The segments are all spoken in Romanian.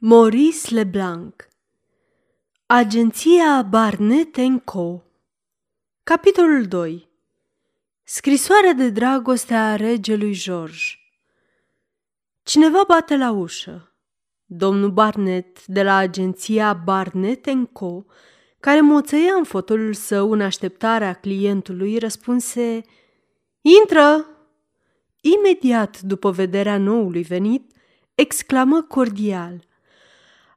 Maurice Leblanc Agenția Barnet Co. Capitolul 2 Scrisoarea de dragoste a regelui George Cineva bate la ușă. Domnul Barnet de la agenția Barnet Co., care moțăia în fotolul său în așteptarea clientului, răspunse Intră! Imediat după vederea noului venit, exclamă cordial –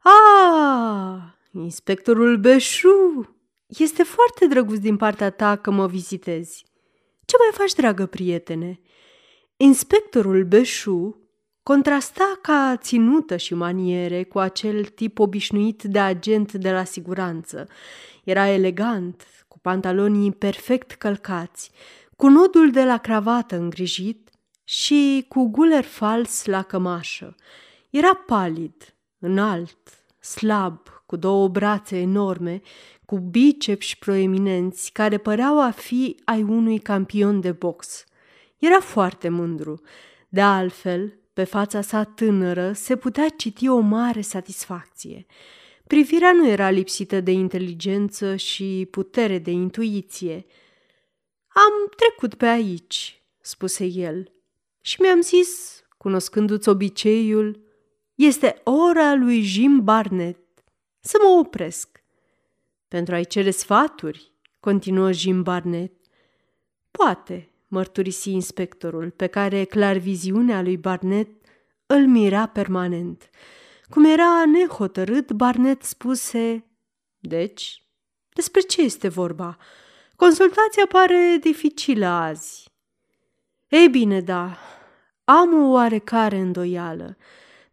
Ah, inspectorul Beșu! Este foarte drăguț din partea ta că mă vizitezi. Ce mai faci, dragă prietene? Inspectorul Beșu contrasta ca ținută și maniere cu acel tip obișnuit de agent de la siguranță. Era elegant, cu pantalonii perfect călcați, cu nodul de la cravată îngrijit și cu guler fals la cămașă. Era palid, înalt, slab, cu două brațe enorme, cu bicepsi proeminenți care păreau a fi ai unui campion de box. Era foarte mândru. De altfel, pe fața sa tânără se putea citi o mare satisfacție. Privirea nu era lipsită de inteligență și putere de intuiție. Am trecut pe aici, spuse el, și mi-am zis, cunoscându-ți obiceiul, este ora lui Jim Barnett. Să mă opresc. Pentru a-i cere sfaturi, continuă Jim Barnett. Poate, mărturisi inspectorul, pe care clar viziunea lui Barnett îl mira permanent. Cum era nehotărât, Barnett spuse, Deci, despre ce este vorba? Consultația pare dificilă azi. Ei bine, da, am o oarecare îndoială.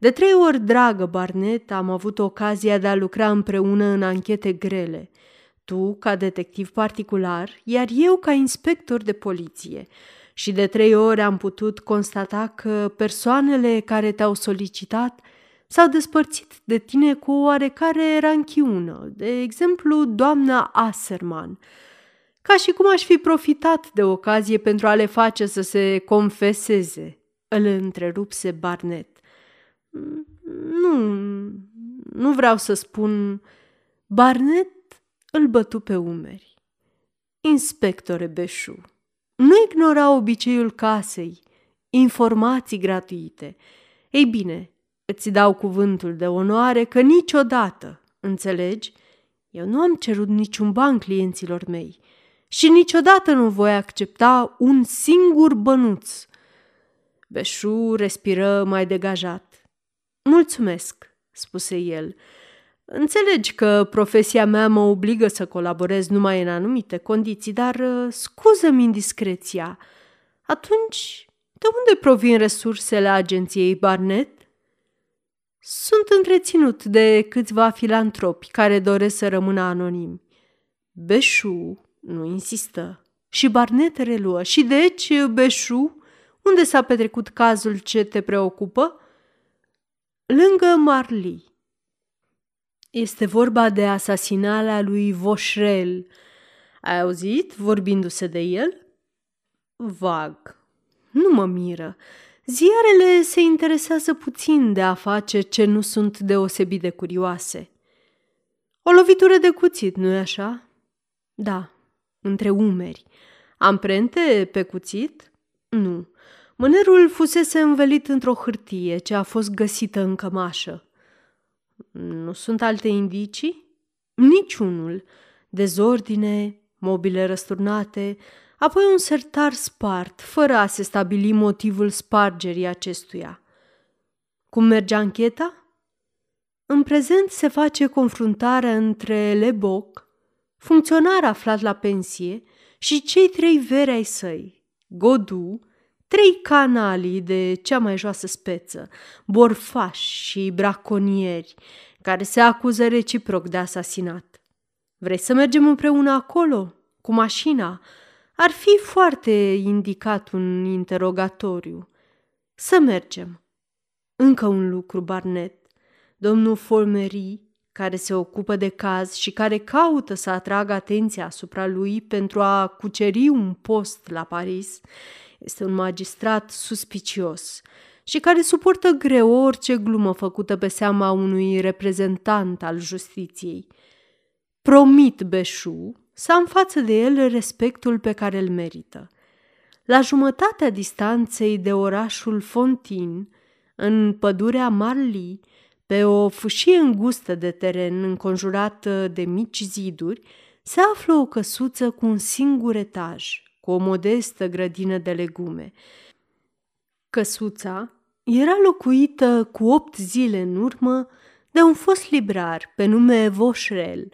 De trei ori, dragă Barnet, am avut ocazia de a lucra împreună în anchete grele. Tu ca detectiv particular, iar eu ca inspector de poliție. Și de trei ori am putut constata că persoanele care te-au solicitat s-au despărțit de tine cu o oarecare ranchiună, de exemplu doamna Asserman, ca și cum aș fi profitat de ocazie pentru a le face să se confeseze, îl întrerupse Barnet. Nu, nu vreau să spun... Barnet îl bătu pe umeri. Inspectore Beșu, nu ignora obiceiul casei, informații gratuite. Ei bine, îți dau cuvântul de onoare că niciodată, înțelegi, eu nu am cerut niciun ban clienților mei și niciodată nu voi accepta un singur bănuț. Beșu respiră mai degajat. Mulțumesc, spuse el. Înțelegi că profesia mea mă obligă să colaborez numai în anumite condiții, dar uh, scuză-mi indiscreția. Atunci, de unde provin resursele agenției Barnett? Sunt întreținut de câțiva filantropi care doresc să rămână anonimi. Beșu nu insistă și Barnett reluă. Și deci, Beșu, unde s-a petrecut cazul ce te preocupă? Lângă Marli. Este vorba de asasinarea lui Voșrel. Ai auzit vorbindu-se de el? Vag. Nu mă miră. Ziarele se interesează puțin de afaceri ce nu sunt deosebit de curioase. O lovitură de cuțit, nu-i așa? Da, între umeri. Amprente pe cuțit? Nu. Mânerul fusese învelit într-o hârtie ce a fost găsită în cămașă. Nu sunt alte indicii? Niciunul. Dezordine, mobile răsturnate, apoi un sertar spart, fără a se stabili motivul spargerii acestuia. Cum merge ancheta? În prezent se face confruntarea între Leboc, funcționar aflat la pensie, și cei trei veri ai săi, Godu, trei canalii de cea mai joasă speță, borfași și braconieri, care se acuză reciproc de asasinat. Vrei să mergem împreună acolo, cu mașina? Ar fi foarte indicat un interogatoriu. Să mergem. Încă un lucru, Barnet. Domnul Folmery, care se ocupă de caz și care caută să atragă atenția asupra lui pentru a cuceri un post la Paris, este un magistrat suspicios și care suportă greu orice glumă făcută pe seama unui reprezentant al justiției. Promit Beșu să am față de el respectul pe care îl merită. La jumătatea distanței de orașul Fontin, în pădurea Marli, pe o fâșie îngustă de teren înconjurată de mici ziduri, se află o căsuță cu un singur etaj, cu o modestă grădină de legume. Căsuța era locuită cu opt zile în urmă de un fost librar pe nume Voșrel,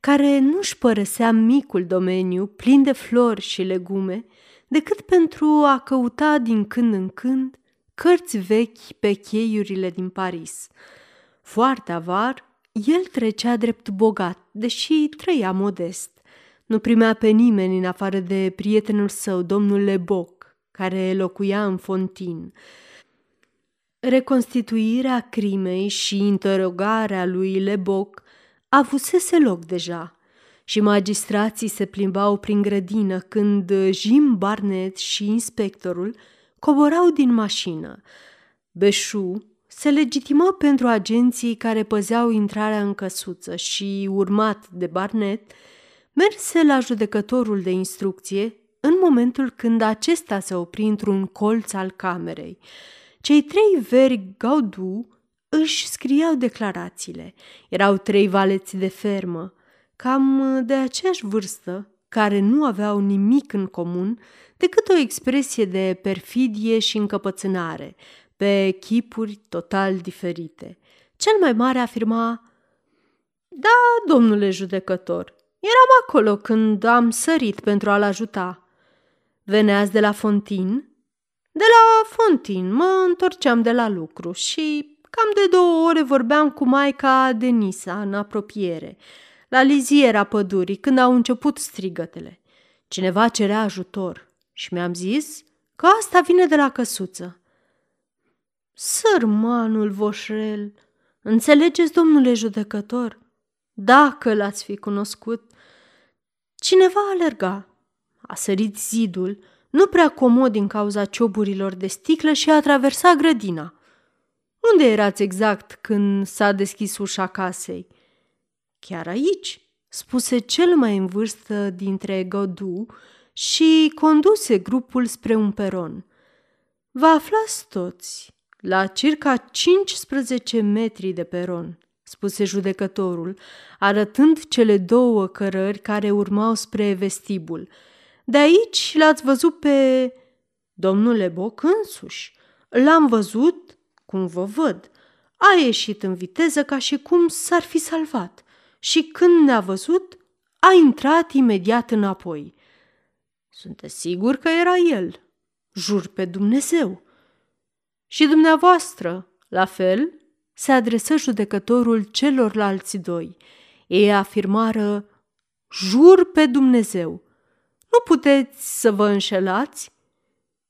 care nu-și părăsea micul domeniu plin de flori și legume, decât pentru a căuta din când în când cărți vechi pe cheiurile din Paris. Foarte avar, el trecea drept bogat, deși trăia modest. Nu primea pe nimeni în afară de prietenul său, domnul Leboc, care locuia în Fontin. Reconstituirea crimei și interogarea lui Leboc avusese loc deja și magistrații se plimbau prin grădină când Jim Barnett și inspectorul coborau din mașină. Beșu se legitimă pentru agenții care păzeau intrarea în căsuță și, urmat de Barnett, merse la judecătorul de instrucție în momentul când acesta se opri într-un colț al camerei. Cei trei veri Gaudu își scriau declarațiile. Erau trei valeți de fermă, cam de aceeași vârstă, care nu aveau nimic în comun decât o expresie de perfidie și încăpățânare, pe chipuri total diferite. Cel mai mare afirma, Da, domnule judecător, eram acolo când am sărit pentru a-l ajuta. Veneați de la Fontin? De la Fontin, mă întorceam de la lucru și cam de două ore vorbeam cu maica Denisa în apropiere, la liziera pădurii, când au început strigătele. Cineva cerea ajutor și mi-am zis că asta vine de la căsuță. Sărmanul Voșrel, înțelegeți, domnule judecător? Dacă l-ați fi cunoscut, cineva alerga, a sărit zidul, nu prea comod din cauza cioburilor de sticlă și a traversat grădina. Unde erați exact când s-a deschis ușa casei? Chiar aici, spuse cel mai în vârstă dintre Godu și conduse grupul spre un peron. Vă aflați toți la circa 15 metri de peron, spuse judecătorul, arătând cele două cărări care urmau spre vestibul. De aici l-ați văzut pe domnul Leboc însuși. L-am văzut cum vă văd. A ieșit în viteză ca și cum s-ar fi salvat și când ne-a văzut, a intrat imediat înapoi. Sunteți sigur că era el? Jur pe Dumnezeu! Și dumneavoastră, la fel, se adresă judecătorul celorlalți doi. Ei afirmară, jur pe Dumnezeu, nu puteți să vă înșelați?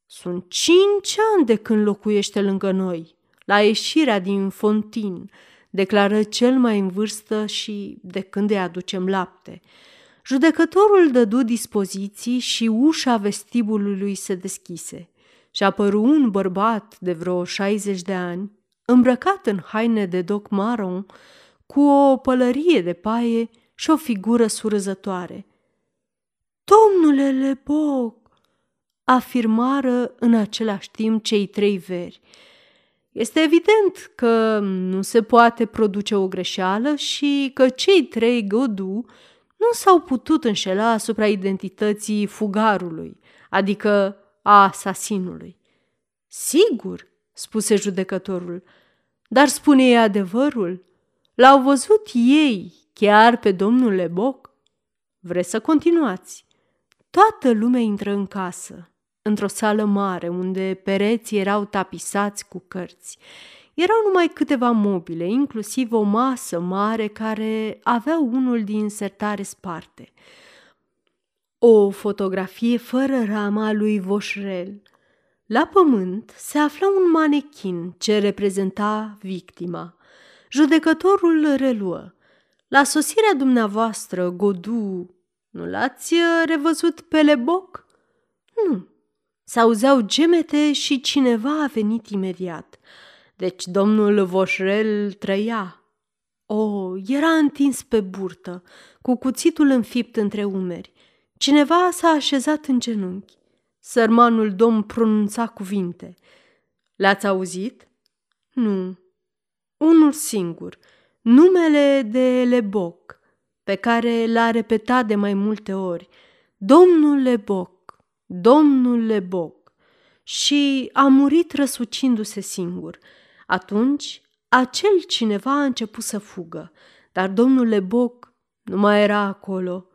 Sunt cinci ani de când locuiește lângă noi, la ieșirea din Fontin, declară cel mai în vârstă și de când îi aducem lapte. Judecătorul dădu dispoziții și ușa vestibulului se deschise și apăru un bărbat de vreo 60 de ani, îmbrăcat în haine de doc maron, cu o pălărie de paie și o figură surâzătoare. Domnule Lepoc! afirmară în același timp cei trei veri. Este evident că nu se poate produce o greșeală și că cei trei Godu nu s-au putut înșela asupra identității fugarului, adică a asasinului. Sigur, spuse judecătorul, dar spune ei adevărul? L-au văzut ei chiar pe domnul Leboc? Vreți să continuați? Toată lumea intră în casă, într-o sală mare unde pereții erau tapisați cu cărți. Erau numai câteva mobile, inclusiv o masă mare care avea unul din sertare sparte. O fotografie fără rama lui Voșrel. La pământ se afla un manechin ce reprezenta victima. Judecătorul reluă. La sosirea dumneavoastră, Godu, nu l-ați revăzut pe Leboc? Nu. S-auzeau gemete și cineva a venit imediat. Deci domnul Voșrel trăia. O, era întins pe burtă, cu cuțitul înfipt între umeri. Cineva s-a așezat în genunchi. Sărmanul domn pronunța cuvinte. Le-ați auzit? Nu. Unul singur, numele de Leboc, pe care l-a repetat de mai multe ori. Domnul Leboc, domnul Leboc. Și a murit răsucindu-se singur. Atunci, acel cineva a început să fugă, dar domnul Leboc nu mai era acolo.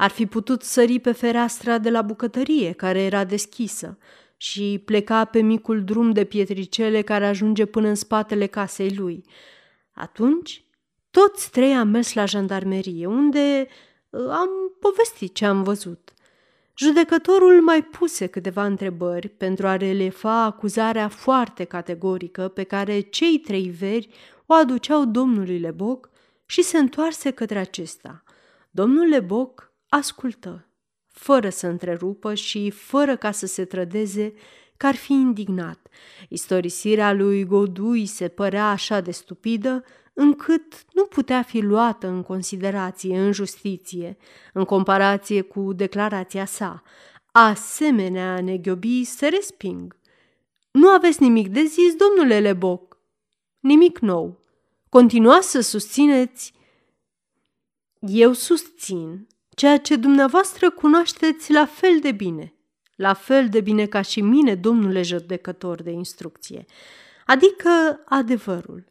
Ar fi putut sări pe fereastra de la bucătărie, care era deschisă, și pleca pe micul drum de pietricele care ajunge până în spatele casei lui. Atunci, toți trei am mers la jandarmerie, unde uh, am povestit ce am văzut. Judecătorul mai puse câteva întrebări pentru a relefa acuzarea foarte categorică pe care cei trei veri o aduceau domnului Leboc și se întoarse către acesta. Domnul Leboc ascultă, fără să întrerupă și fără ca să se trădeze că ar fi indignat. Istorisirea lui Godui se părea așa de stupidă încât nu putea fi luată în considerație în justiție, în comparație cu declarația sa. Asemenea neghiobii se resping. Nu aveți nimic de zis, domnule Leboc? Nimic nou. Continuați să susțineți. Eu susțin ceea ce dumneavoastră cunoașteți la fel de bine, la fel de bine ca și mine, domnule judecător de instrucție, adică adevărul.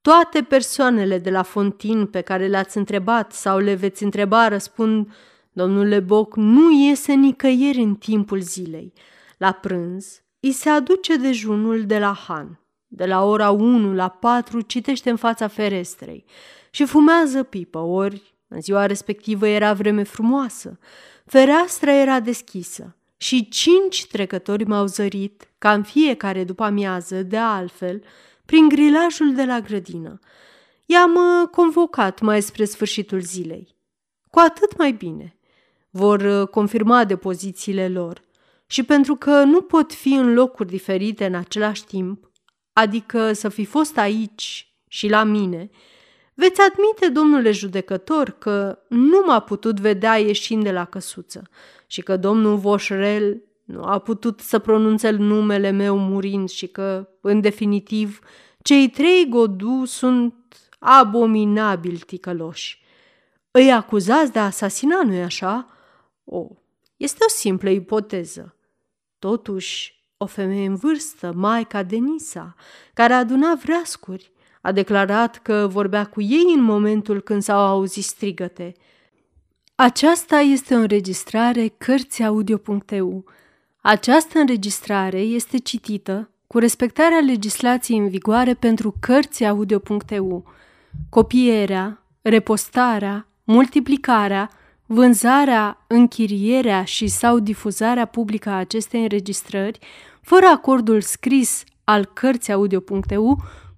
Toate persoanele de la Fontin pe care le-ați întrebat sau le veți întreba răspund, domnule Boc nu iese nicăieri în timpul zilei. La prânz îi se aduce dejunul de la Han. De la ora 1 la 4 citește în fața ferestrei și fumează pipă, ori în ziua respectivă era vreme frumoasă. Fereastra era deschisă și cinci trecători m-au zărit, ca în fiecare după amiază, de altfel, prin grilajul de la grădină. I-am uh, convocat mai spre sfârșitul zilei. Cu atât mai bine. Vor uh, confirma depozițiile lor și pentru că nu pot fi în locuri diferite în același timp, adică să fi fost aici și la mine, veți admite, domnule judecător, că nu m-a putut vedea ieșind de la căsuță și că domnul Voșrel nu a putut să pronunțe numele meu murind și că, în definitiv, cei trei godu sunt abominabil ticăloși. Îi acuzați de asasina, nu-i așa? O, este o simplă ipoteză. Totuși, o femeie în vârstă, Maica Denisa, care aduna vreascuri, a declarat că vorbea cu ei în momentul când s-au auzit strigăte. Aceasta este o înregistrare Cărțiaudio.eu. Această înregistrare este citită cu respectarea legislației în vigoare pentru Cărțiaudio.eu. Copierea, repostarea, multiplicarea, vânzarea, închirierea și sau difuzarea publică a acestei înregistrări, fără acordul scris al Cărțiaudio.eu,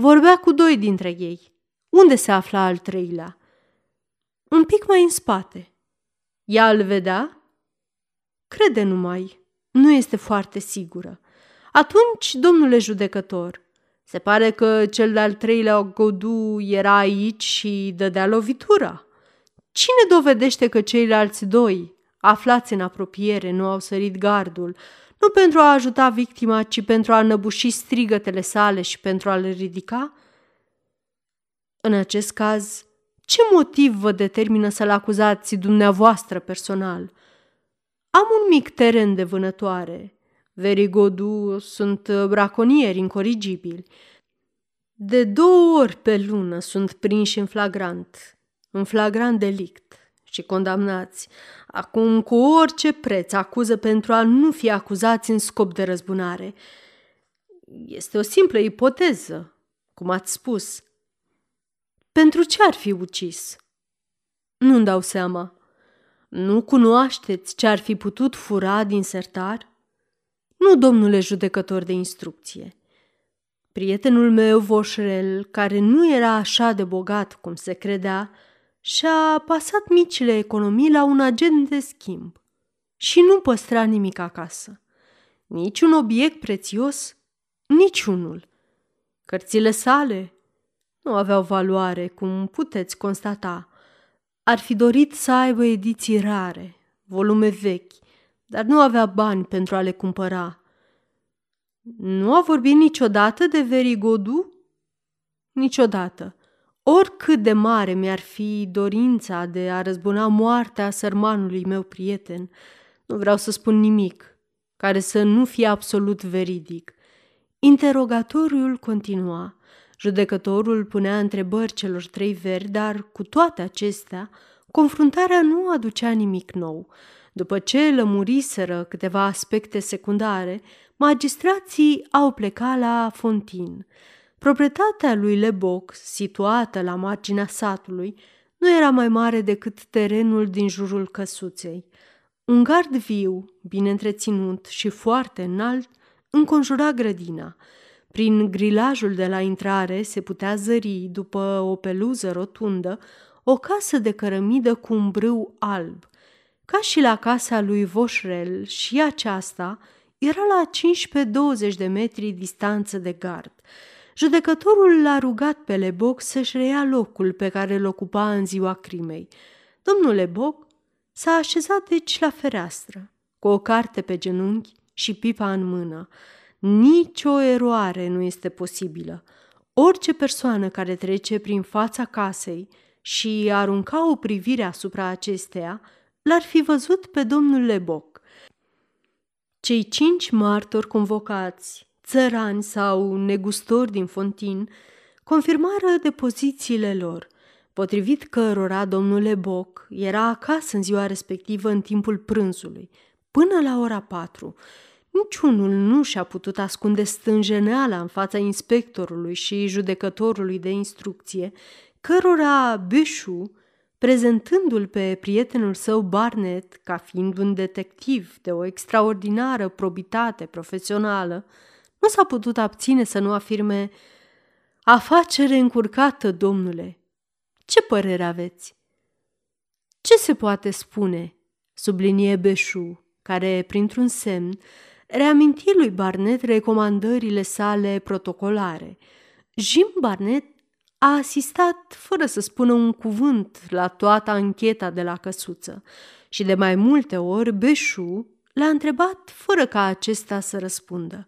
Vorbea cu doi dintre ei. Unde se afla al treilea? Un pic mai în spate. Ea îl vedea? Crede numai. Nu este foarte sigură. Atunci, domnule judecător, se pare că cel de-al treilea godu era aici și dădea lovitura. Cine dovedește că ceilalți doi, aflați în apropiere, nu au sărit gardul, nu pentru a ajuta victima, ci pentru a năbuși strigătele sale și pentru a-l ridica? În acest caz, ce motiv vă determină să-l acuzați dumneavoastră personal? Am un mic teren de vânătoare. Verigodu sunt braconieri incorigibili. De două ori pe lună sunt prinși în flagrant, în flagrant delict și condamnați. Acum, cu orice preț, acuză pentru a nu fi acuzați în scop de răzbunare. Este o simplă ipoteză, cum ați spus. Pentru ce ar fi ucis? Nu-mi dau seama. Nu cunoașteți ce ar fi putut fura din sertar? Nu, domnule judecător de instrucție. Prietenul meu, Voșrel, care nu era așa de bogat cum se credea, și-a pasat micile economii la un agent de schimb și nu păstra nimic acasă. Nici un obiect prețios, niciunul. Cărțile sale nu aveau valoare, cum puteți constata. Ar fi dorit să aibă ediții rare, volume vechi, dar nu avea bani pentru a le cumpăra. Nu a vorbit niciodată de Verigodu? Niciodată. Oricât de mare mi-ar fi dorința de a răzbuna moartea sărmanului meu prieten, nu vreau să spun nimic care să nu fie absolut veridic. Interogatoriul continua. Judecătorul punea întrebări celor trei veri, dar cu toate acestea, confruntarea nu aducea nimic nou. După ce lămuriseră câteva aspecte secundare, magistrații au plecat la Fontin. Proprietatea lui Leboc, situată la marginea satului, nu era mai mare decât terenul din jurul căsuței. Un gard viu, bine întreținut și foarte înalt, înconjura grădina. Prin grilajul de la intrare se putea zări, după o peluză rotundă, o casă de cărămidă cu un brâu alb. Ca și la casa lui Voșrel și aceasta era la 15-20 de metri distanță de gard. Judecătorul l-a rugat pe Leboc să-și reia locul pe care îl ocupa în ziua crimei. Domnul Leboc s-a așezat deci la fereastră, cu o carte pe genunchi și pipa în mână. Nici o eroare nu este posibilă. Orice persoană care trece prin fața casei și arunca o privire asupra acesteia, l-ar fi văzut pe domnul Leboc. Cei cinci martori convocați țărani sau negustori din Fontin, confirmară depozițiile lor, potrivit cărora domnul Leboc era acasă în ziua respectivă în timpul prânzului, până la ora patru. Niciunul nu și-a putut ascunde stânjeneala în fața inspectorului și judecătorului de instrucție, cărora Beșu, prezentându-l pe prietenul său Barnet ca fiind un detectiv de o extraordinară probitate profesională, nu s-a putut abține să nu afirme Afacere încurcată, domnule. Ce părere aveți? Ce se poate spune? sublinie Beșu, care, printr-un semn, reaminti lui Barnet recomandările sale protocolare. Jim Barnet a asistat fără să spună un cuvânt la toată ancheta de la căsuță și de mai multe ori Beșu l-a întrebat fără ca acesta să răspundă.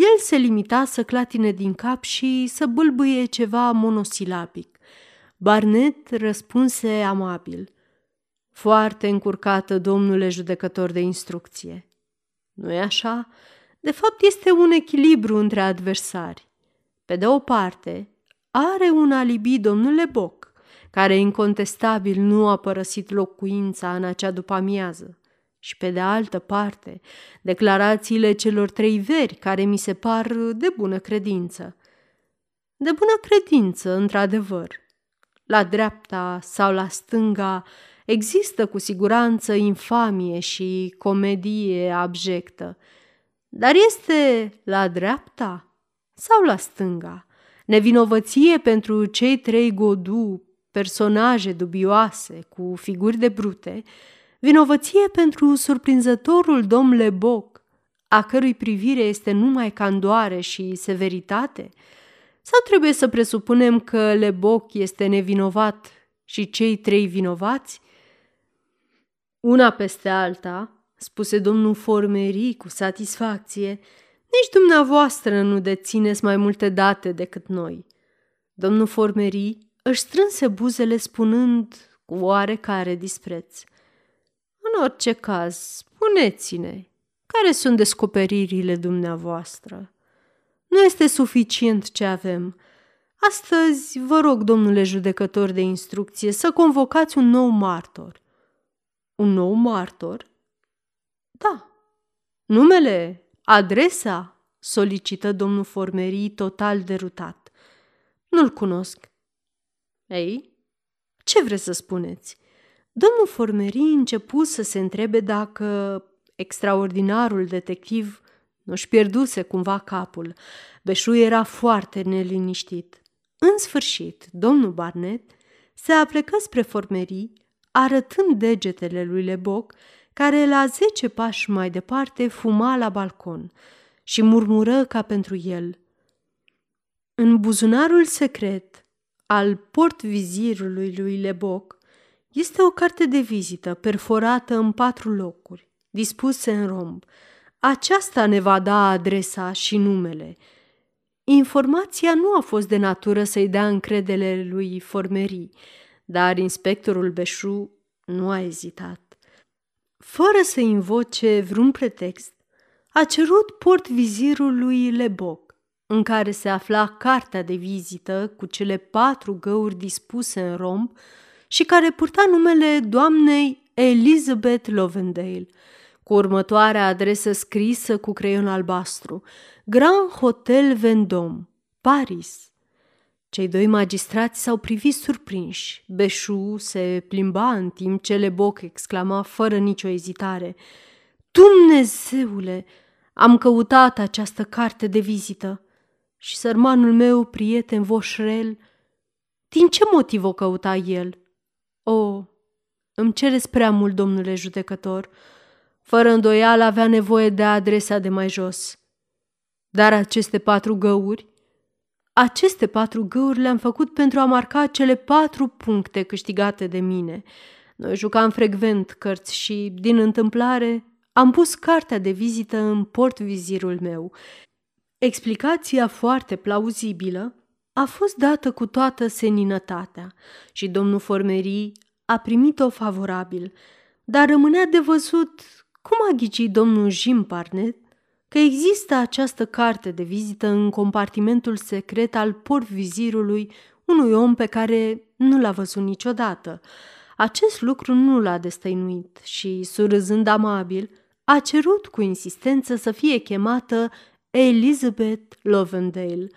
El se limita să clatine din cap și să bâlbâie ceva monosilabic. Barnet răspunse amabil. Foarte încurcată, domnule judecător de instrucție. nu e așa? De fapt, este un echilibru între adversari. Pe de o parte, are un alibi domnule Boc, care incontestabil nu a părăsit locuința în acea după amiază și pe de altă parte declarațiile celor trei veri care mi se par de bună credință. De bună credință, într-adevăr. La dreapta sau la stânga există cu siguranță infamie și comedie abjectă, dar este la dreapta sau la stânga? Nevinovăție pentru cei trei godu, personaje dubioase cu figuri de brute, vinovăție pentru surprinzătorul domn Leboc, a cărui privire este numai candoare și severitate? Sau trebuie să presupunem că Leboc este nevinovat și cei trei vinovați? Una peste alta, spuse domnul Formerii cu satisfacție, nici dumneavoastră nu dețineți mai multe date decât noi. Domnul Formerii își strânse buzele spunând cu oarecare dispreț. În orice caz, spuneți-ne, care sunt descoperirile dumneavoastră? Nu este suficient ce avem. Astăzi vă rog, domnule judecător de instrucție, să convocați un nou martor. Un nou martor? Da. Numele? Adresa? solicită domnul Formerii total derutat. Nu-l cunosc. Ei, ce vreți să spuneți? Domnul Formerii începu să se întrebe dacă extraordinarul detectiv nu-și pierduse cumva capul. Beșu era foarte neliniștit. În sfârșit, domnul Barnet se aplecă spre formerii, arătând degetele lui Leboc, care la zece pași mai departe fuma la balcon și murmură ca pentru el. În buzunarul secret al portvizirului lui Leboc este o carte de vizită perforată în patru locuri, dispuse în romb. Aceasta ne va da adresa și numele. Informația nu a fost de natură să-i dea încredere lui Formerii, dar inspectorul Beșu nu a ezitat. Fără să invoce vreun pretext, a cerut portvizirul lui Leboc, în care se afla cartea de vizită cu cele patru găuri dispuse în romb și care purta numele doamnei Elizabeth Lovendale, cu următoarea adresă scrisă cu creion albastru, Grand Hotel Vendôme, Paris. Cei doi magistrați s-au privit surprinși. Beșu se plimba în timp ce Leboc exclama fără nicio ezitare. Dumnezeule, am căutat această carte de vizită. Și sărmanul meu, prieten Voșrel, din ce motiv o căuta el? O, îmi cereți prea mult, domnule judecător. Fără îndoială avea nevoie de adresa de mai jos. Dar aceste patru găuri aceste patru găuri le-am făcut pentru a marca cele patru puncte câștigate de mine. Noi jucam frecvent cărți și, din întâmplare, am pus cartea de vizită în portvizirul meu. Explicația foarte plauzibilă a fost dată cu toată seninătatea și domnul Formerii a primit-o favorabil, dar rămânea de văzut cum a ghicit domnul Jim Parnet că există această carte de vizită în compartimentul secret al portvizirului unui om pe care nu l-a văzut niciodată. Acest lucru nu l-a destăinuit și, surâzând amabil, a cerut cu insistență să fie chemată Elizabeth Lovendale.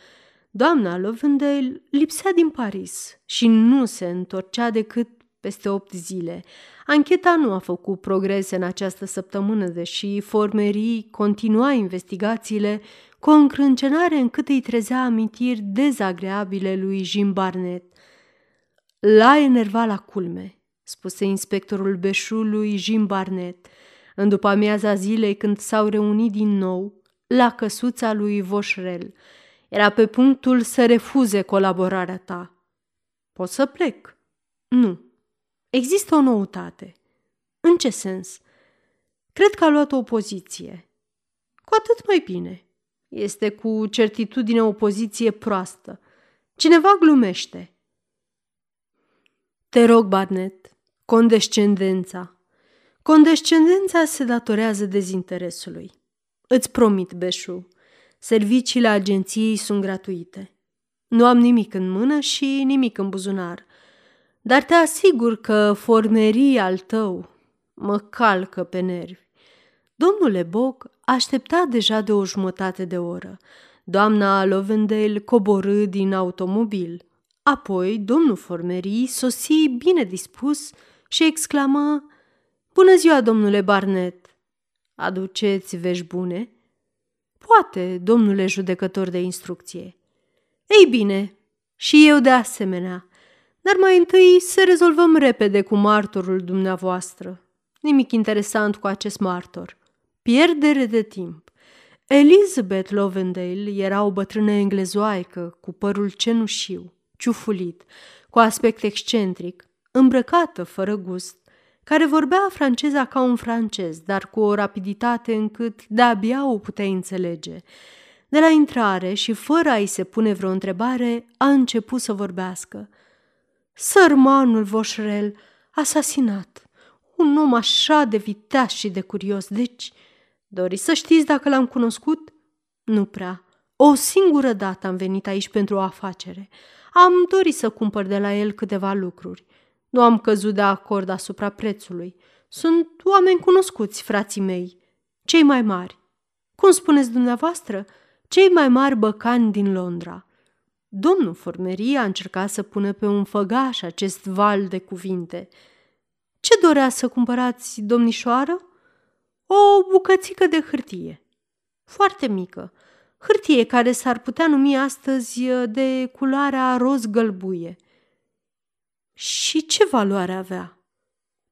Doamna Lovendale lipsea din Paris și nu se întorcea decât peste opt zile. Ancheta nu a făcut progrese în această săptămână, deși formerii continua investigațiile cu o încrâncenare încât îi trezea amintiri dezagreabile lui Jim Barnett. L-a enervat la culme, spuse inspectorul beșului Jim Barnett, în după amiaza zilei când s-au reunit din nou la căsuța lui Voșrel. Era pe punctul să refuze colaborarea ta. Pot să plec? Nu, Există o noutate. În ce sens? Cred că a luat o poziție. Cu atât mai bine. Este cu certitudine o poziție proastă. Cineva glumește. Te rog, Barnet, condescendența. Condescendența se datorează dezinteresului. Îți promit, Beșu, serviciile agenției sunt gratuite. Nu am nimic în mână și nimic în buzunar – dar te asigur că formeria al tău mă calcă pe nervi. Domnule Boc aștepta deja de o jumătate de oră. Doamna Lovendale coborâ din automobil. Apoi, domnul formerii sosi bine dispus și exclamă Bună ziua, domnule Barnet! Aduceți vești bune? Poate, domnule judecător de instrucție. Ei bine, și eu de asemenea – dar mai întâi să rezolvăm repede cu martorul dumneavoastră. Nimic interesant cu acest martor. Pierdere de timp. Elizabeth Lovendale era o bătrână englezoaică cu părul cenușiu, ciufulit, cu aspect excentric, îmbrăcată fără gust, care vorbea franceza ca un francez, dar cu o rapiditate încât de-abia o puteai înțelege. De la intrare și fără a-i se pune vreo întrebare, a început să vorbească – Sărmanul Voșrel, asasinat. Un om așa de viteaz și de curios, deci... Doriți să știți dacă l-am cunoscut? Nu prea. O singură dată am venit aici pentru o afacere. Am dorit să cumpăr de la el câteva lucruri. Nu am căzut de acord asupra prețului. Sunt oameni cunoscuți, frații mei, cei mai mari. Cum spuneți dumneavoastră, cei mai mari băcani din Londra. Domnul Formerie a încercat să pună pe un făgaș acest val de cuvinte. Ce dorea să cumpărați, domnișoară? O bucățică de hârtie. Foarte mică. Hârtie care s-ar putea numi astăzi de culoarea roz gălbuie. Și ce valoare avea?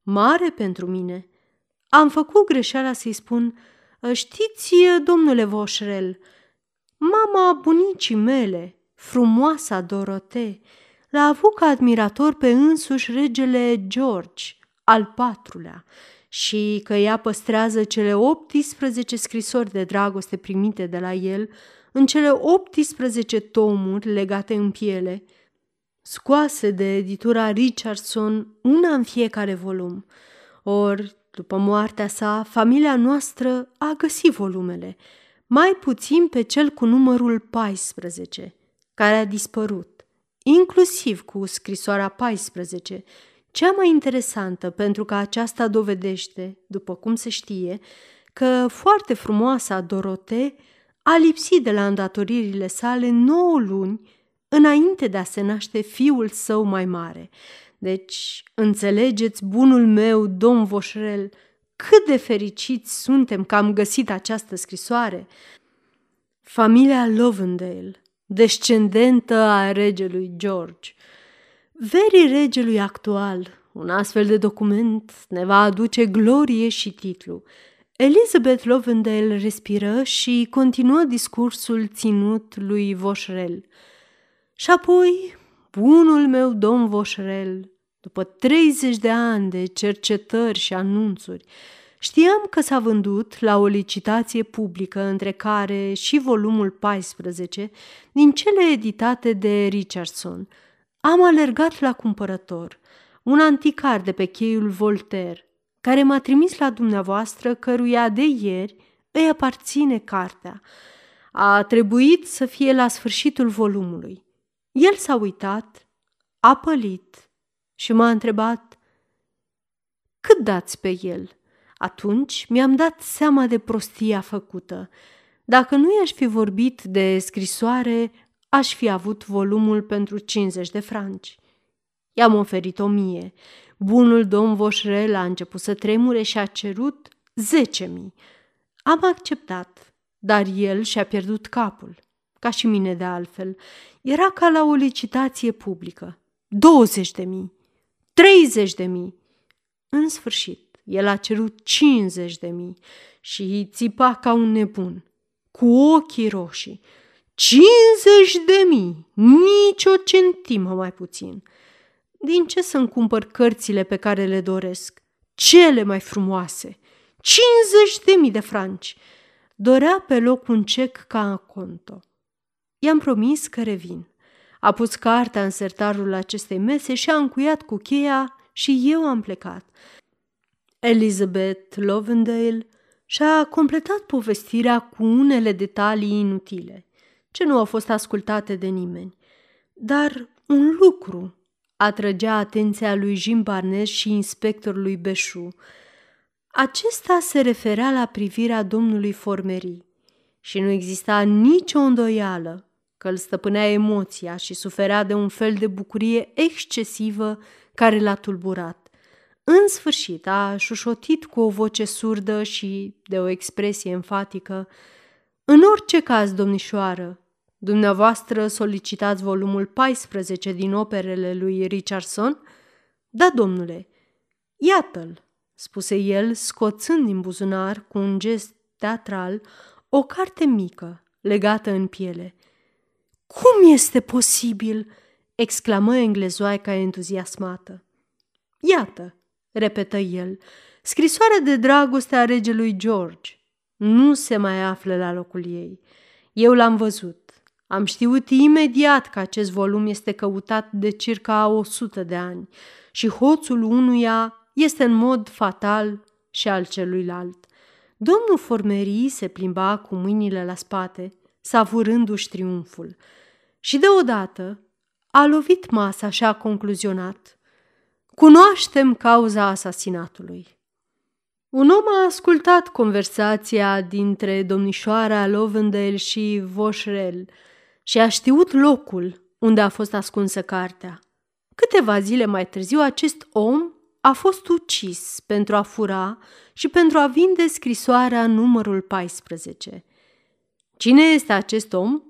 Mare pentru mine. Am făcut greșeala să-i spun, știți, domnule Voșrel, mama bunicii mele, frumoasa Dorote, l-a avut ca admirator pe însuși regele George al patrulea și că ea păstrează cele 18 scrisori de dragoste primite de la el în cele 18 tomuri legate în piele, scoase de editura Richardson una în fiecare volum. Ori, după moartea sa, familia noastră a găsit volumele, mai puțin pe cel cu numărul 14, care a dispărut, inclusiv cu scrisoarea 14, cea mai interesantă pentru că aceasta dovedește, după cum se știe, că foarte frumoasa Dorote a lipsit de la îndatoririle sale nouă luni înainte de a se naște fiul său mai mare. Deci, înțelegeți, bunul meu, domn Voșrel, cât de fericiți suntem că am găsit această scrisoare. Familia Lovendale, descendentă a regelui George. Verii regelui actual, un astfel de document ne va aduce glorie și titlu. Elizabeth Lovendale respiră și continuă discursul ținut lui Voșrel. Și apoi, bunul meu domn Voșrel, după 30 de ani de cercetări și anunțuri, știam că s-a vândut la o licitație publică între care și volumul 14 din cele editate de Richardson. Am alergat la cumpărător, un anticar de pe cheiul Voltaire, care m-a trimis la dumneavoastră, căruia de ieri îi aparține cartea. A trebuit să fie la sfârșitul volumului. El s-a uitat, a pălit și m-a întrebat cât dați pe el. Atunci mi-am dat seama de prostia făcută. Dacă nu i-aș fi vorbit de scrisoare, aș fi avut volumul pentru 50 de franci. I-am oferit o mie. Bunul domn Voșrel a început să tremure și a cerut zece mii. Am acceptat, dar el și-a pierdut capul, ca și mine de altfel. Era ca la o licitație publică. 20 de mii, 30 de mii. În sfârșit, el a cerut 50 de mii și țipa ca un nebun, cu ochii roșii. 50 de mii, nici o centimă mai puțin. Din ce să-mi cumpăr cărțile pe care le doresc? Cele mai frumoase. 50 de mii de franci. Dorea pe loc un cec ca conto. I-am promis că revin. A pus cartea în sertarul acestei mese și a încuiat cu cheia și eu am plecat. Elizabeth Lovendale și-a completat povestirea cu unele detalii inutile, ce nu au fost ascultate de nimeni. Dar un lucru atrăgea atenția lui Jim Barnes și inspectorului Beșu. Acesta se referea la privirea domnului Formerii și nu exista nicio îndoială că îl stăpânea emoția și suferea de un fel de bucurie excesivă care l-a tulburat. În sfârșit a șușotit cu o voce surdă și de o expresie enfatică. În orice caz, domnișoară, dumneavoastră solicitați volumul 14 din operele lui Richardson? Da, domnule. Iată-l, spuse el, scoțând din buzunar cu un gest teatral o carte mică, legată în piele – cum este posibil?" exclamă englezoaica entuziasmată. Iată, repetă el, scrisoarea de dragoste a regelui George. Nu se mai află la locul ei. Eu l-am văzut. Am știut imediat că acest volum este căutat de circa o sută de ani și hoțul unuia este în mod fatal și al celuilalt. Domnul Formerii se plimba cu mâinile la spate, savurându-și triumful și deodată a lovit masa și a concluzionat. Cunoaștem cauza asasinatului. Un om a ascultat conversația dintre domnișoara Lovendale și Voșrel și a știut locul unde a fost ascunsă cartea. Câteva zile mai târziu, acest om a fost ucis pentru a fura și pentru a vinde scrisoarea numărul 14. Cine este acest om?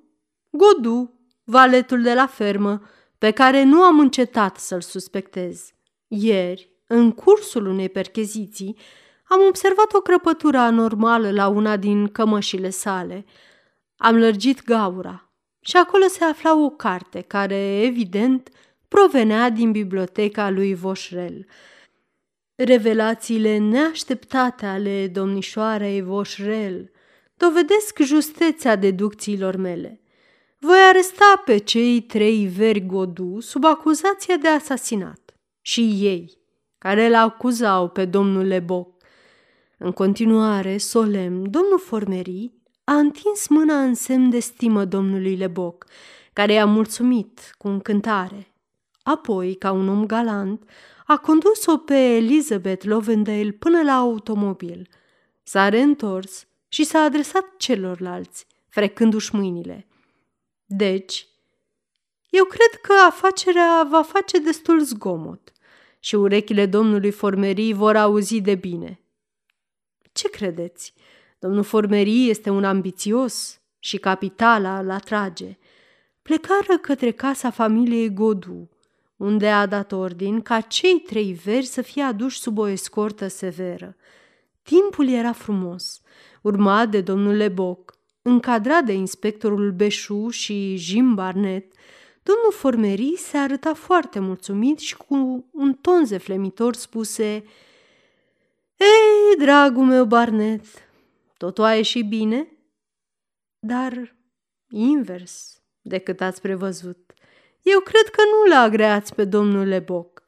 Godu, valetul de la fermă, pe care nu am încetat să-l suspectez. Ieri, în cursul unei percheziții, am observat o crăpătură anormală la una din cămășile sale. Am lărgit gaura și acolo se afla o carte care, evident, provenea din biblioteca lui Voșrel. Revelațiile neașteptate ale domnișoarei Voșrel dovedesc justețea deducțiilor mele. Voi aresta pe cei trei veri godu sub acuzația de asasinat și ei, care îl acuzau pe domnul Leboc. În continuare, solemn, domnul Formerii a întins mâna în semn de stimă domnului Leboc, care i-a mulțumit cu încântare. Apoi, ca un om galant, a condus-o pe Elizabeth Lovendale până la automobil. S-a reîntors și s-a adresat celorlalți, frecându-și mâinile. Deci, eu cred că afacerea va face destul zgomot și urechile domnului Formerii vor auzi de bine. Ce credeți? Domnul Formerii este un ambițios și capitala îl atrage. Plecară către casa familiei Godu, unde a dat ordin ca cei trei veri să fie aduși sub o escortă severă. Timpul era frumos, urmat de domnul Leboc, încadrat de inspectorul Beșu și Jim Barnett, domnul Formerii se arăta foarte mulțumit și cu un ton zeflemitor spuse Ei, dragul meu Barnett, totul a ieșit bine? Dar invers decât ați prevăzut. Eu cred că nu l agreați pe domnul Leboc.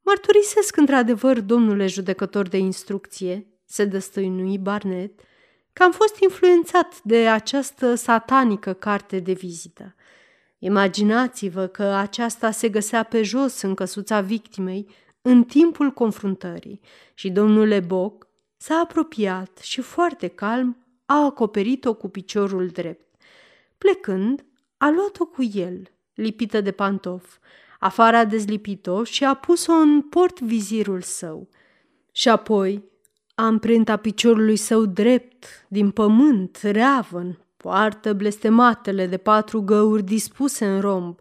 Mărturisesc într-adevăr, domnule judecător de instrucție, se dăstăinui Barnet, că am fost influențat de această satanică carte de vizită. Imaginați-vă că aceasta se găsea pe jos în căsuța victimei în timpul confruntării și domnul Leboc s-a apropiat și foarte calm a acoperit-o cu piciorul drept. Plecând, a luat-o cu el lipită de pantof. Afară a dezlipit-o și a pus-o în port vizirul său. Și apoi amprenta piciorului său drept, din pământ, reavăn, poartă blestematele de patru găuri dispuse în romb.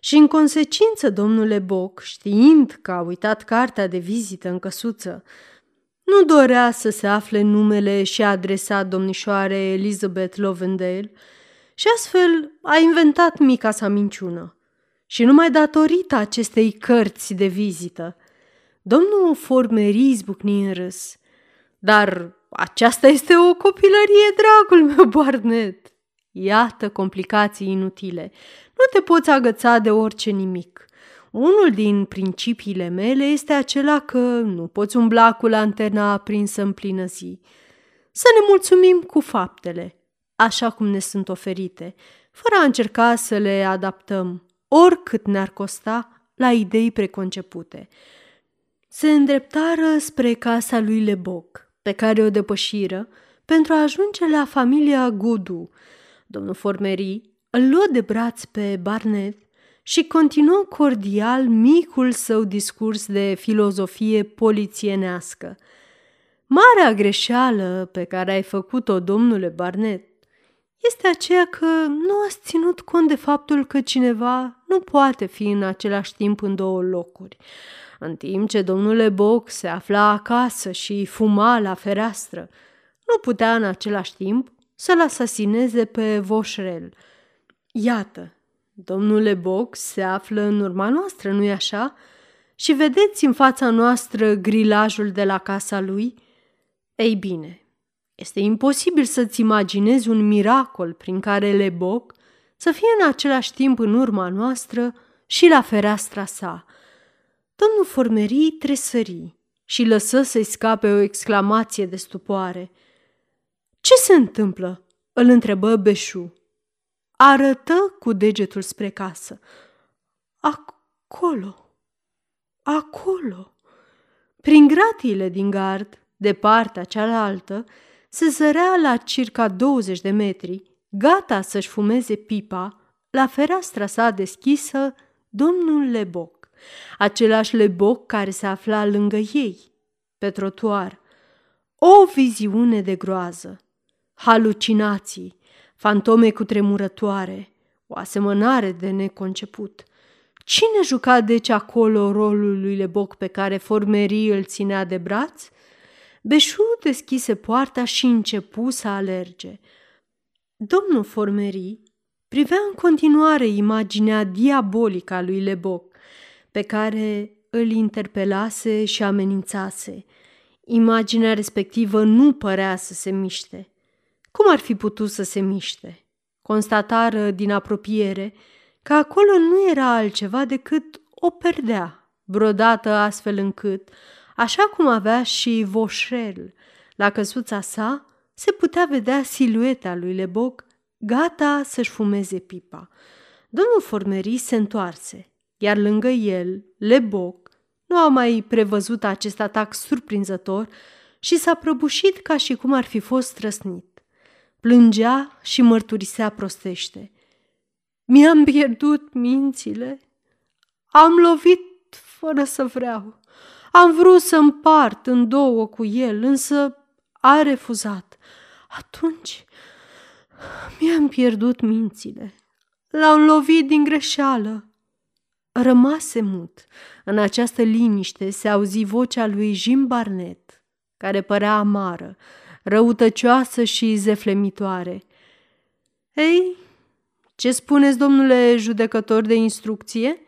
Și în consecință, domnule Boc, știind că a uitat cartea de vizită în căsuță, nu dorea să se afle numele și adresa domnișoare Elizabeth Lovendale, și astfel a inventat mica sa minciună. Și numai datorită acestei cărți de vizită, domnul Formerii izbucni în râs. Dar aceasta este o copilărie, dragul meu, Barnet. Iată complicații inutile. Nu te poți agăța de orice nimic. Unul din principiile mele este acela că nu poți umbla cu lanterna aprinsă în plină zi. Să ne mulțumim cu faptele așa cum ne sunt oferite, fără a încerca să le adaptăm, oricât ne-ar costa, la idei preconcepute. Se îndreptară spre casa lui Leboc, pe care o depășiră, pentru a ajunge la familia Gudu. Domnul Formerii îl luă de braț pe Barnet și continuă cordial micul său discurs de filozofie polițienească. Marea greșeală pe care ai făcut-o, domnule Barnet, este aceea că nu ați ținut cont de faptul că cineva nu poate fi în același timp în două locuri. În timp ce domnule Boc se afla acasă și fuma la fereastră, nu putea în același timp să-l asasineze pe Voșrel. Iată, domnule Boc se află în urma noastră, nu-i așa? Și vedeți în fața noastră grilajul de la casa lui? Ei bine, este imposibil să-ți imaginezi un miracol prin care Leboc să fie în același timp în urma noastră și la fereastra sa. Domnul Formerii tresări și lăsă să-i scape o exclamație de stupoare. Ce se întâmplă?" îl întrebă Beșu. Arătă cu degetul spre casă. Acolo, acolo. Prin gratiile din gard de partea cealaltă, se zărea la circa 20 de metri, gata să-și fumeze pipa, la fereastra sa deschisă, domnul Leboc, același Leboc care se afla lângă ei, pe trotuar. O viziune de groază, halucinații, fantome cu tremurătoare, o asemănare de neconceput. Cine juca deci acolo rolul lui Leboc pe care Formerii îl ținea de braț? Beșu deschise poarta și începu să alerge. Domnul Formerii privea în continuare imaginea diabolică a lui Leboc, pe care îl interpelase și amenințase. Imaginea respectivă nu părea să se miște. Cum ar fi putut să se miște? Constatară din apropiere că acolo nu era altceva decât o perdea, brodată astfel încât, așa cum avea și Voșel, la căsuța sa, se putea vedea silueta lui Leboc, gata să-și fumeze pipa. Domnul Formerii se întoarse, iar lângă el, Leboc, nu a mai prevăzut acest atac surprinzător și s-a prăbușit ca și cum ar fi fost răsnit. Plângea și mărturisea prostește. Mi-am pierdut mințile. Am lovit fără să vreau. Am vrut să împart în două cu el, însă a refuzat. Atunci mi-am pierdut mințile. L-am lovit din greșeală. Rămase mut. În această liniște se auzi vocea lui Jim Barnett, care părea amară, răutăcioasă și zeflemitoare. Ei, ce spuneți, domnule judecător de instrucție?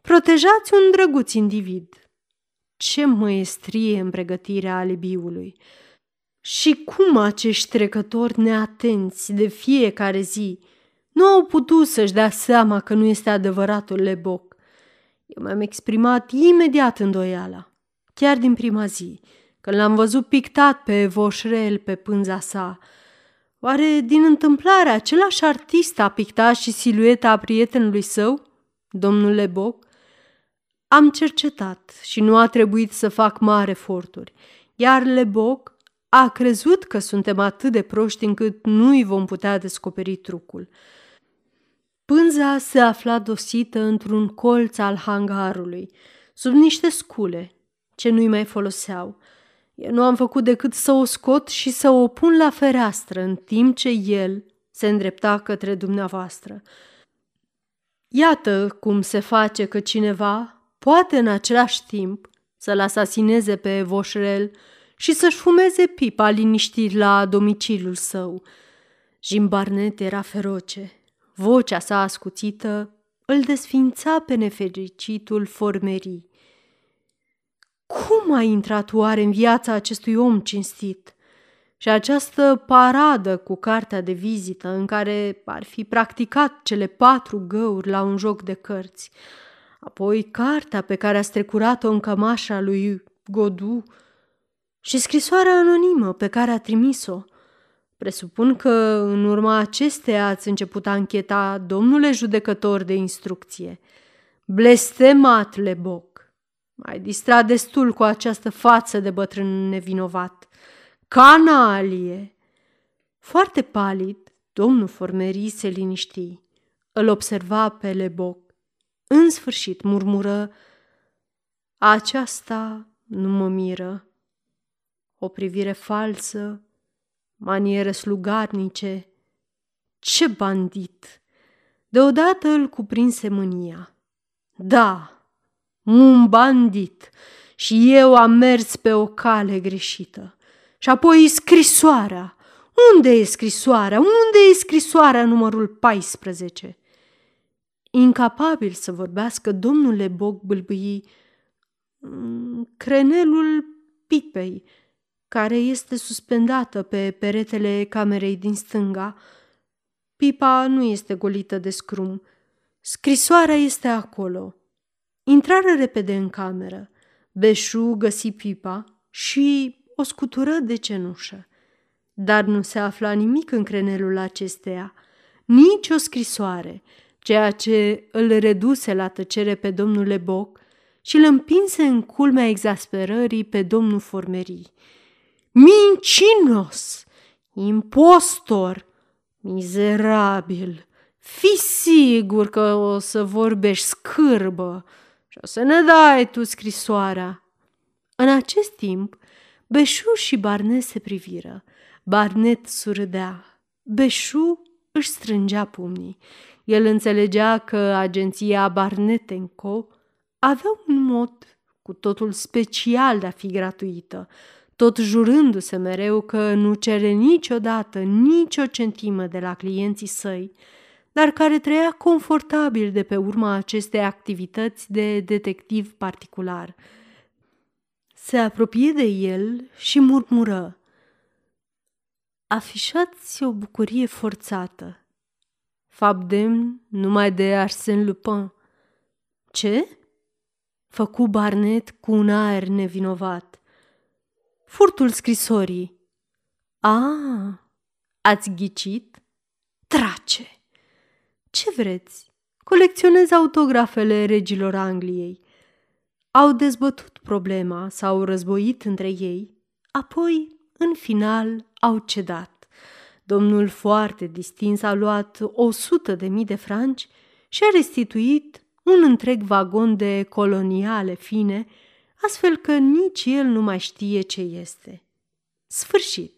Protejați un drăguț individ. Ce măestrie în pregătirea alibiului! Și cum acești trecători neatenți de fiecare zi nu au putut să-și dea seama că nu este adevăratul Leboc. Eu mi-am exprimat imediat îndoiala, chiar din prima zi, când l-am văzut pictat pe Voșrel pe pânza sa. Oare din întâmplare același artist a pictat și silueta prietenului său, domnul Leboc? Am cercetat și nu a trebuit să fac mari eforturi, iar Leboc a crezut că suntem atât de proști încât nu îi vom putea descoperi trucul. Pânza se afla dosită într-un colț al hangarului, sub niște scule, ce nu-i mai foloseau. Eu nu am făcut decât să o scot și să o pun la fereastră, în timp ce el se îndrepta către dumneavoastră. Iată cum se face că cineva poate în același timp să-l asasineze pe Voșrel și să-și fumeze pipa liniștit la domiciliul său. Jim Barnett era feroce. Vocea sa ascuțită îl desfința pe nefericitul formerii. Cum a intrat oare în viața acestui om cinstit? Și această paradă cu cartea de vizită în care ar fi practicat cele patru găuri la un joc de cărți, apoi cartea pe care a strecurat-o în cămașa lui Godu și scrisoarea anonimă pe care a trimis-o – Presupun că în urma acesteia ați început a încheta, domnule judecător de instrucție. Blestemat, Leboc! Mai distrat destul cu această față de bătrân nevinovat. Canalie! Foarte palid, domnul Formerii se liniști. Îl observa pe Leboc. În sfârșit murmură, aceasta nu mă miră. O privire falsă maniere slugarnice. Ce bandit! Deodată îl cuprinse mânia. Da, un bandit și eu am mers pe o cale greșită. Și apoi scrisoarea. Unde e scrisoarea? Unde e scrisoarea numărul 14? Incapabil să vorbească, domnul Leboc bâlbâi mm, crenelul pipei, care este suspendată pe peretele camerei din stânga. Pipa nu este golită de scrum. Scrisoarea este acolo. Intrară repede în cameră. Beșu găsi pipa și o scutură de cenușă. Dar nu se afla nimic în crenelul acesteia, nici o scrisoare, ceea ce îl reduse la tăcere pe domnul Leboc și îl împinse în culmea exasperării pe domnul Formerii. Mincinos, impostor, mizerabil, fi sigur că o să vorbești scârbă și o să ne dai tu scrisoarea. În acest timp, Beșu și Barnet se priviră. Barnet surâdea. Beșu își strângea pumnii. El înțelegea că agenția Barnet Co. avea un mod cu totul special de a fi gratuită, tot jurându-se mereu că nu cere niciodată nicio centimă de la clienții săi, dar care trăia confortabil de pe urma acestei activități de detectiv particular. Se apropie de el și murmură. Afișați o bucurie forțată. Fapt demn numai de Arsène Lupin. Ce? Făcu Barnet cu un aer nevinovat. Furtul scrisorii. A, ați ghicit? Trace! Ce vreți? Colecționez autografele regilor Angliei. Au dezbătut problema, s-au războit între ei, apoi, în final, au cedat. Domnul foarte distins a luat o sută de mii de franci și a restituit un întreg vagon de coloniale fine, astfel că nici el nu mai știe ce este. Sfârșit.